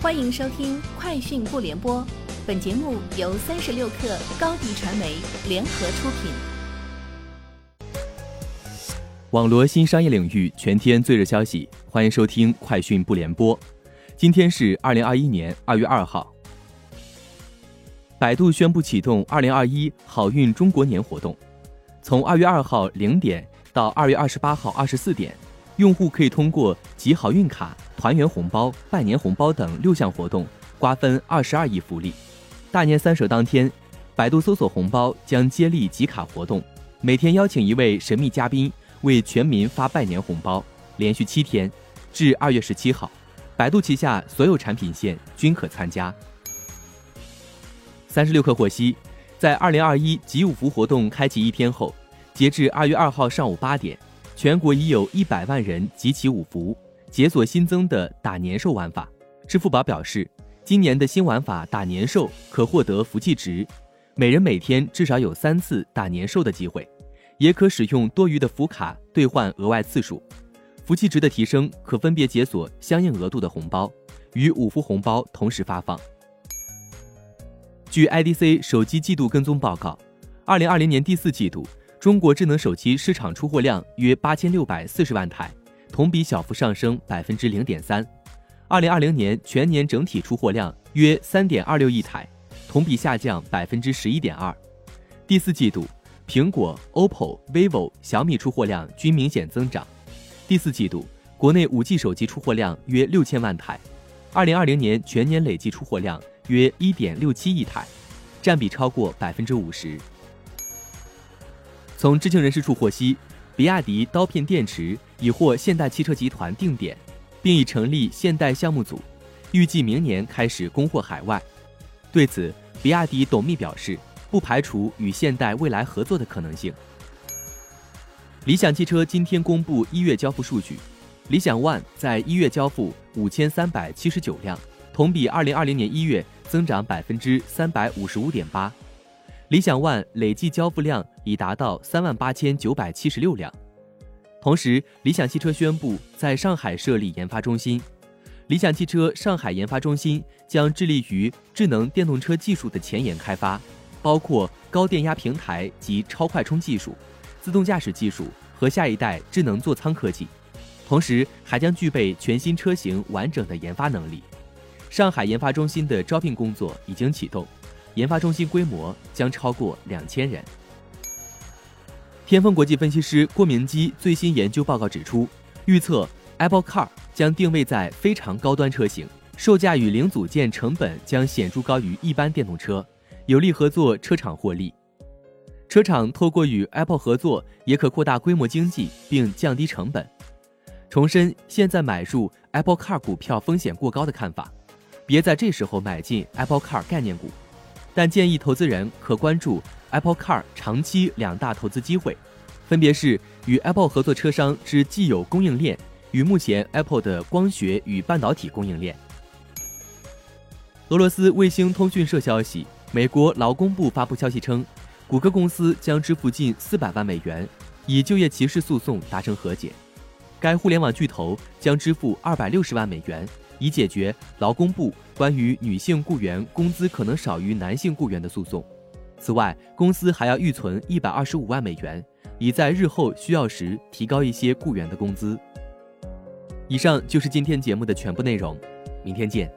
欢迎收听《快讯不联播》，本节目由三十六克高低传媒联合出品。网罗新商业领域全天最热消息，欢迎收听《快讯不联播》。今天是二零二一年二月二号。百度宣布启动二零二一好运中国年活动，从二月二号零点到二月二十八号二十四点。用户可以通过集好运卡、团圆红包、拜年红包等六项活动瓜分二十二亿福利。大年三十当天，百度搜索红包将接力集卡活动，每天邀请一位神秘嘉宾为全民发拜年红包，连续七天，至二月十七号，百度旗下所有产品线均可参加。三十六氪获悉，在二零二一集五福活动开启一天后，截至二月二号上午八点。全国已有一百万人集齐五福，解锁新增的打年兽玩法。支付宝表示，今年的新玩法打年兽可获得福气值，每人每天至少有三次打年兽的机会，也可使用多余的福卡兑换额外次数。福气值的提升可分别解锁相应额度的红包，与五福红包同时发放。据 IDC 手机季度跟踪报告，二零二零年第四季度。中国智能手机市场出货量约八千六百四十万台，同比小幅上升百分之零点三。二零二零年全年整体出货量约三点二六亿台，同比下降百分之十一点二。第四季度，苹果、OPPO、vivo、小米出货量均明显增长。第四季度，国内五 G 手机出货量约六千万台，二零二零年全年累计出货量约一点六七亿台，占比超过百分之五十。从知情人士处获悉，比亚迪刀片电池已获现代汽车集团定点，并已成立现代项目组，预计明年开始供货海外。对此，比亚迪董秘表示，不排除与现代未来合作的可能性。理想汽车今天公布一月交付数据，理想 ONE 在一月交付五千三百七十九辆，同比二零二零年一月增长百分之三百五十五点八。理想 ONE 累计交付量已达到三万八千九百七十六辆。同时，理想汽车宣布在上海设立研发中心。理想汽车上海研发中心将致力于智能电动车技术的前沿开发，包括高电压平台及超快充技术、自动驾驶技术和下一代智能座舱科技。同时，还将具备全新车型完整的研发能力。上海研发中心的招聘工作已经启动。研发中心规模将超过两千人。天风国际分析师郭明基最新研究报告指出，预测 Apple Car 将定位在非常高端车型，售价与零组件成本将显著高于一般电动车，有利合作车厂获利。车厂透过与 Apple 合作，也可扩大规模经济并降低成本。重申现在买入 Apple Car 股票风险过高的看法，别在这时候买进 Apple Car 概念股。但建议投资人可关注 Apple Car 长期两大投资机会，分别是与 Apple 合作车商之既有供应链与目前 Apple 的光学与半导体供应链。俄罗斯卫星通讯社消息，美国劳工部发布消息称，谷歌公司将支付近四百万美元，以就业歧视诉讼达成和解。该互联网巨头将支付二百六十万美元。以解决劳工部关于女性雇员工资可能少于男性雇员的诉讼。此外，公司还要预存一百二十五万美元，以在日后需要时提高一些雇员的工资。以上就是今天节目的全部内容，明天见。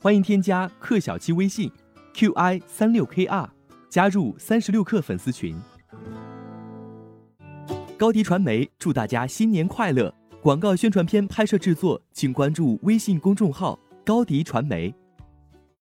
欢迎添加克小七微信，qi 三六 kr，加入三十六氪粉丝群。高迪传媒祝大家新年快乐！广告宣传片拍摄制作，请关注微信公众号“高迪传媒”。